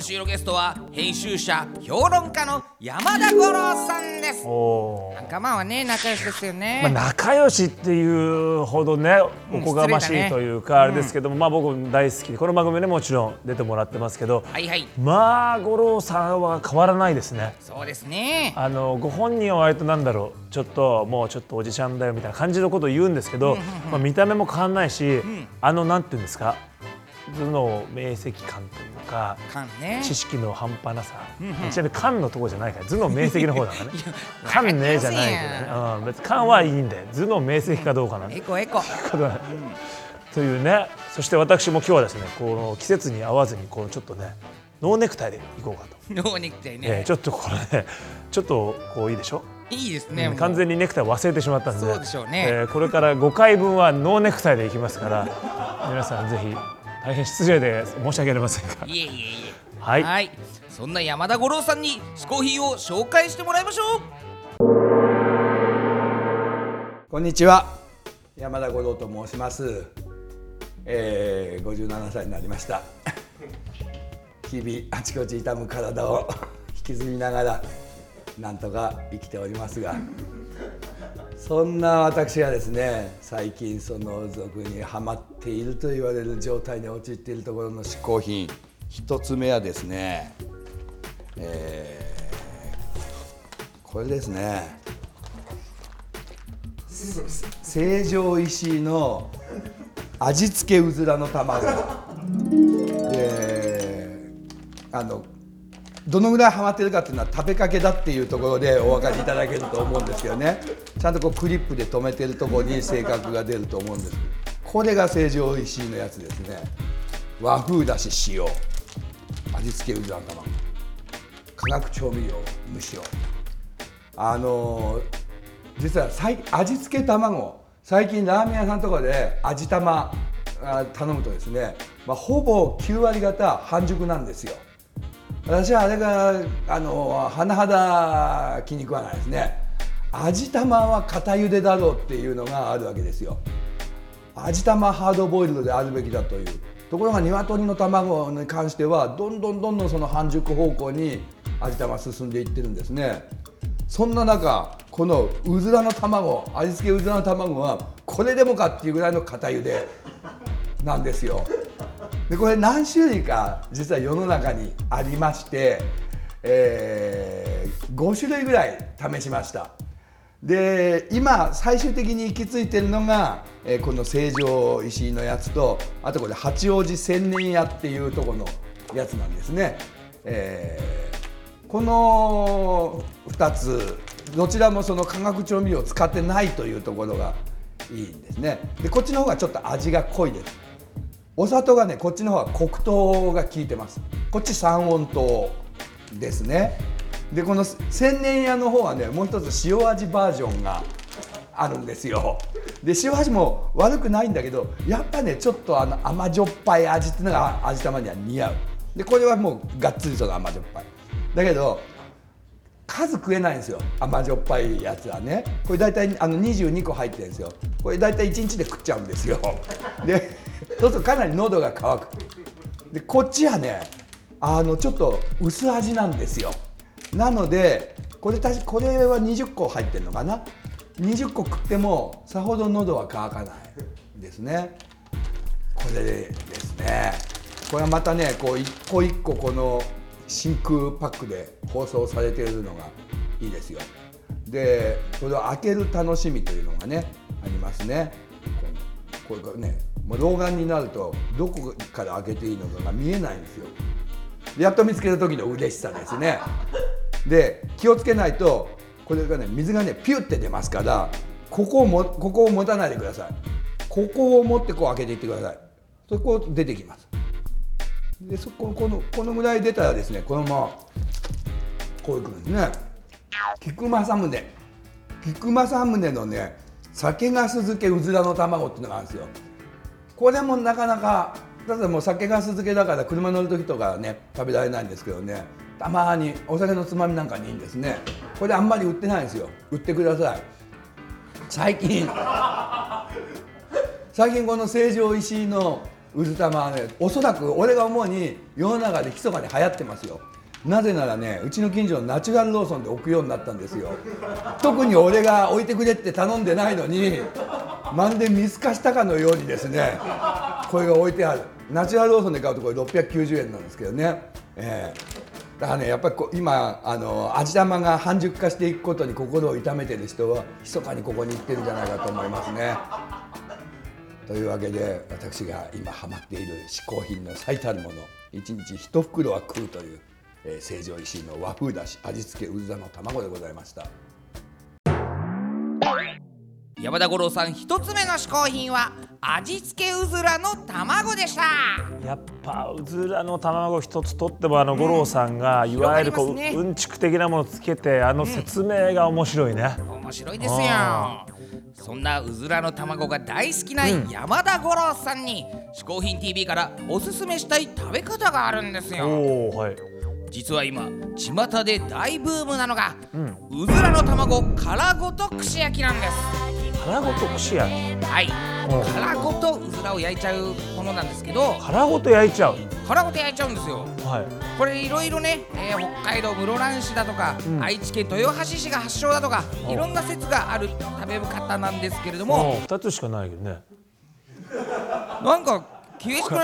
今週のゲストは編集者評論家の山田五郎さんです。仲間はね仲良しですよね、まあ、仲良しっていうほどねおこがましいというかあれですけども、まあ僕大好きでこの番組でもちろん出てもらってますけど。はいはい。まあ五郎さんは変わらないですね。そうですね。あのご本人は割となんだろうちょっともうちょっとおじちゃんだよみたいな感じのことを言うんですけど、まあ、見た目も変わんないし、あのなんていうんですか頭脳明晰感というかね。知識の半端なさ、ちなみに勘のところじゃないから頭脳明晰の方だからね。勘ねじゃないけどね、うん、別に勘はいいんで頭脳明晰かどうかなんて。エコエコ。こというね。そして私も今日はですねこの季節に合わずにこうちょっとねノーネクタイでいこうかと、ノーネクタイね、えーちょっとこれねちょっとこういいでしょ？いいですね、もう。完全にネクタイ忘れてしまったんでそうでしょうね。えーこれから5回分はノーネクタイでいきますから皆さんぜひ大変失礼で申し訳ありませんが。いえいえいえ。はい。そんな山田五郎さんに嗜好品を紹介してもらいましょう。こんにちは。山田五郎と申します、えー、57歳になりました。日々あちこち痛む体を引きずりながらなんとか生きておりますがそんな私がですね最近その俗にはまっていると言われる状態に陥っているところの嗜好品一つ目はですね、えーこれですね。成城石井の味付けうずらの卵。であのどのぐらいハマってるかっていうのは食べかけだっていうところでお分かりいただけると思うんですけどね。ちゃんとこうクリップで留めてるとこに性格が出ると思うんです。これが成城石井のやつですね。和風だし塩。味付けうずら卵化学調味料無塩。あの実は味付け卵。最近ラーメン屋さんとかで味玉頼むとですね、まあ、ほぼ9割方半熟なんですよ。私はあれがあの甚だ気に食わないですね。味玉は片茹でだろうっていうのがあるわけですよ。味玉ハードボイルドであるべきだという。ところが鶏の卵に関してはどんどんどんどんその半熟方向に味玉進んでいってるんですね。そんな中このうずらの卵味付けうずらの卵はこれでもかっていうぐらいの固茹でなんですよ。でこれ何種類か実は世の中にありまして、え5種類ぐらい試しました。で今最終的に行き着いてるのが、えーこの成城石井のやつとあとこれ八王子千年屋っていうとこのやつなんですね、えーこの2つどちらもその化学調味料を使ってないというところがいいんですね。でこっちの方がちょっと味が濃いです。お砂糖がねこっちの方は黒糖が効いてます。こっち三温糖ですね。でこの千年屋の方はねもう一つ塩味バージョンがあるんですよ。で塩味も悪くないんだけどやっぱねちょっとあの甘じょっぱい味っていうのが味玉には似合う。でこれはもうがっつりその甘じょっぱい。だけど数食えないんですよ。甘じょっぱいやつはね。これ大体あの22個入ってるんですよ。これ大体1日で食っちゃうんですよ。でそうするとかなり喉が渇く。でこっちはねあのちょっと薄味なんですよ。なのでこれたしこれは20個入ってるのかな？20個食ってもさほど喉は渇かないですね。これですね。これはまたねこう一個一個この真空パックで包装されているのがいいですよ。でこれを開ける楽しみというのがねありますね。これがねもう老眼になるとどこから開けていいのかが見えないんですよ。やっと見つけた時の嬉しさですね。で気をつけないとこれがね水がねピュッて出ますからここをもここを持たないでください。ここを持ってこう開けていってください。そこ出てきます。でそここのこのぐらい出たらですねこのままこういうことですね菊正宗。菊正宗のね酒粕漬けうずらの卵っていうのがあるんですよ。これもなかなかただもう酒粕漬けだから車乗る時とかはね食べられないんですけどねたまにお酒のつまみなんかにいいんですね。これあんまり売ってないんですよ。売ってください。最近。最近この成城石井のうず玉はねおそらく俺が思うに世の中で密かに流行ってますよなぜならねうちの近所のナチュラルローソンで置くようになったんですよ。特に俺が置いてくれって頼んでないのにまるで見透かしたかのようにですねこれが置いてある。ナチュラルローソンで買うとこれ690円なんですけどね、ええ。だからねやっぱり今あの味玉が半熟化していくことに心を痛めてる人は密かにここに行ってるんじゃないかと思いますね。というわけで私が今ハマっている嗜好品の最たるもの1日1袋は食うという、えー、成城石井の和風だし味付けうずらの卵でございました。山田五郎さん一つ目の嗜好品は味付けうずらの卵でした。やっぱうずらの卵一つとってもあの五郎さんがいわゆるこう、ね。うんちく的なものつけてあの説明が面白いね、面白いですよ。あそんなうずらの卵が大好きな山田五郎さんに「嗜好品 TV」からおすすめしたい食べ方があるんですよ。はい実は今巷で大ブームなのが、うずらの卵殻ごと串焼きなんです。殻ごと串焼き？はい。うん。殻ごとうずらを焼いちゃうものなんですけど殻ごと焼いちゃう？殻ごと焼いちゃうんですよ。はい。これいろいろね、えー北海道室蘭市だとか、ん。愛知県豊橋市が発祥だとかうん。いろんな説がある食べ方なんですけれども二つしかないけどね。なんか清志君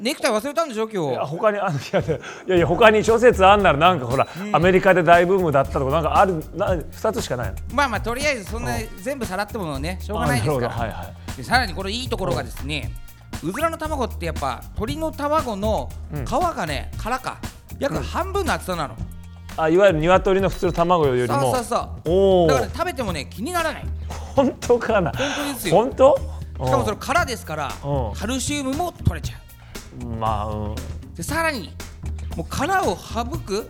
ネクタイ忘れたんでしょ今あ日他にあのいやいやいや他に諸説あんならなんかほら、アメリカで大ブームだったとかなんかあるな二つしかないの。まあまあとりあえずそんな全部さらってもねしょうがないですから。はいはい。でさらにこれいいところがですねうずらの卵ってやっぱ鶏の卵のうん。皮がね殻か。約半分の厚さなの、あいわゆる鶏の普通の卵よりそうもそうそう。おおだから食べてもね気にならない。本当かな？本当ですよ。本当？しかもそれ殻ですからうん。カルシウムも取れちゃう。んまあうん。うでさらにもう殻を省く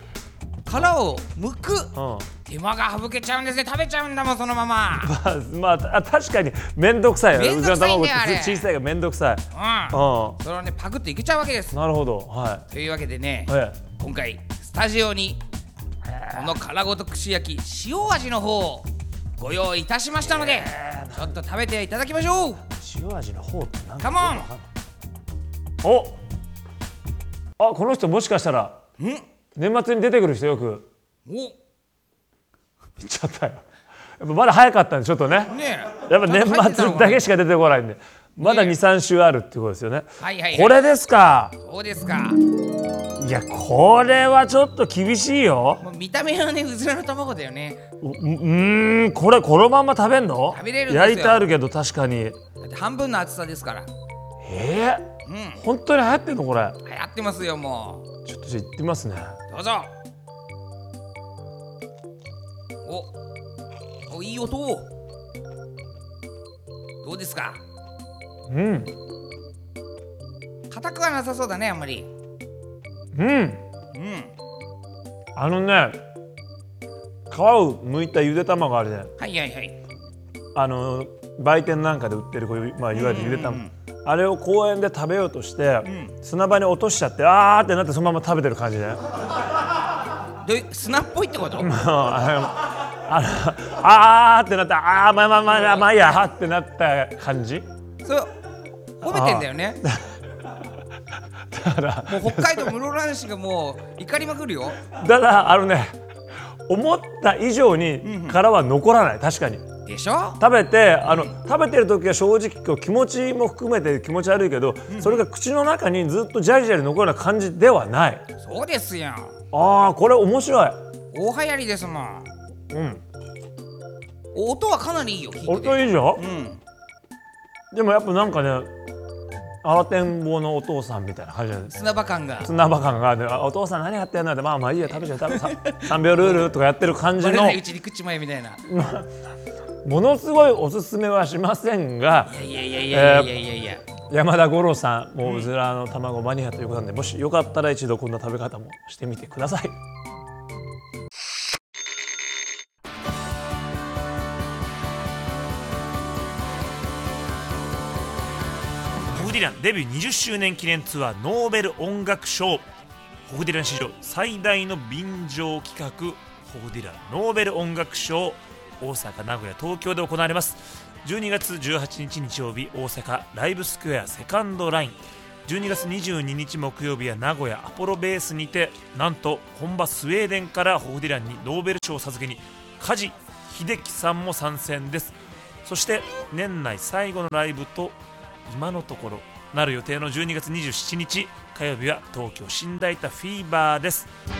殻を剥くうん。手間が省けちゃうんですね。食べちゃうんだもんそのまま。まあ、まあ、あ確かに面倒くさいよ。面倒くさいんだようずらの卵って小さいから面倒くさい。うん。うそれをねパクっていけちゃうわけです。んなるほど。はというわけでねいえ。今回スタジオにこの殻ごと串焼き塩味の方をご用意いたしましたのでちょっと食べていただきましょう。え塩味の方って何カモンお。あこの人もしかしたらん？年末に出てくる人よく。お。言っちゃったよ。やっぱまだ早かったんでちょっとね。ねえ。やっぱ年末だけしか出てこないんで。まだねえ23週あるってことですよね。はいはいはい。これですか。そうですか。いやこれはちょっと厳しいよ。もう見た目はねうずらの卵だよね。うんこれこのまんま食べんの？食べれるんですよ。焼いてあるけど確かに。だって半分の厚さですから。えうん。ー、本当に流行ってんのこれ。やってますよもちょっとじゃあ行ってみますね。うどうぞ。おおいい音。どうですか？うん。硬くはなさそうだねあんまり。うん。うん。あのね皮を剥いたゆで卵あるねはいはいはい。あの売店なんかで売ってるこういう、まあ、いわゆるゆで卵、うんうんあれを公園で食べようとして、ん。砂場に落としちゃってあーってなってそのまま食べてる感じね。どういう砂っぽいってこと？あのあーってなってあーまあまあまあまあいいやーってなった感じ？そう褒めてんだよね。もう北海道室蘭市がもう怒りまくるよ。ただあのね思った以上に殻は残らない確かにでしょ？食べてあの、食べてる時は正直こう気持ちも含めて気持ち悪いけど、それが口の中にずっとジャリジャリ残るような感じではないそうですよあーこれ面白い大流行りですもんうん音はかなりいいよ音いいじゃんうんでもやっぱなんかね慌てんぼうのお父さんみたいな感じです砂場感が砂場感があるあお父さん何やってんのってまあまあいいや食べちゃう食べちゃう3秒ルールとかやってる感じのうちに食っちまえみたいなものすごいおすすめはしませんがいやいやいやいやいやいや、山田五郎さんもううずらの卵マニアということなんで、もしよかったら一度こんな食べ方もしてみてください。ボブ・ディランデビュー20周年記念ツアーノーベル音楽賞。ホブ・ディラン史上最大の便乗企画ホブ・ディランノーベル音楽賞。大阪名古屋東京で行われます。12月18日日曜日大阪ライブスクエアセカンドライン。12月22日木曜日は名古屋アポロベースにてなんと本場スウェーデンからホフディランにノーベル賞を授けに梶秀樹さんも参戦です。そして年内最後のライブと今のところなる予定の12月27日火曜日は東京新大田フィーバーです。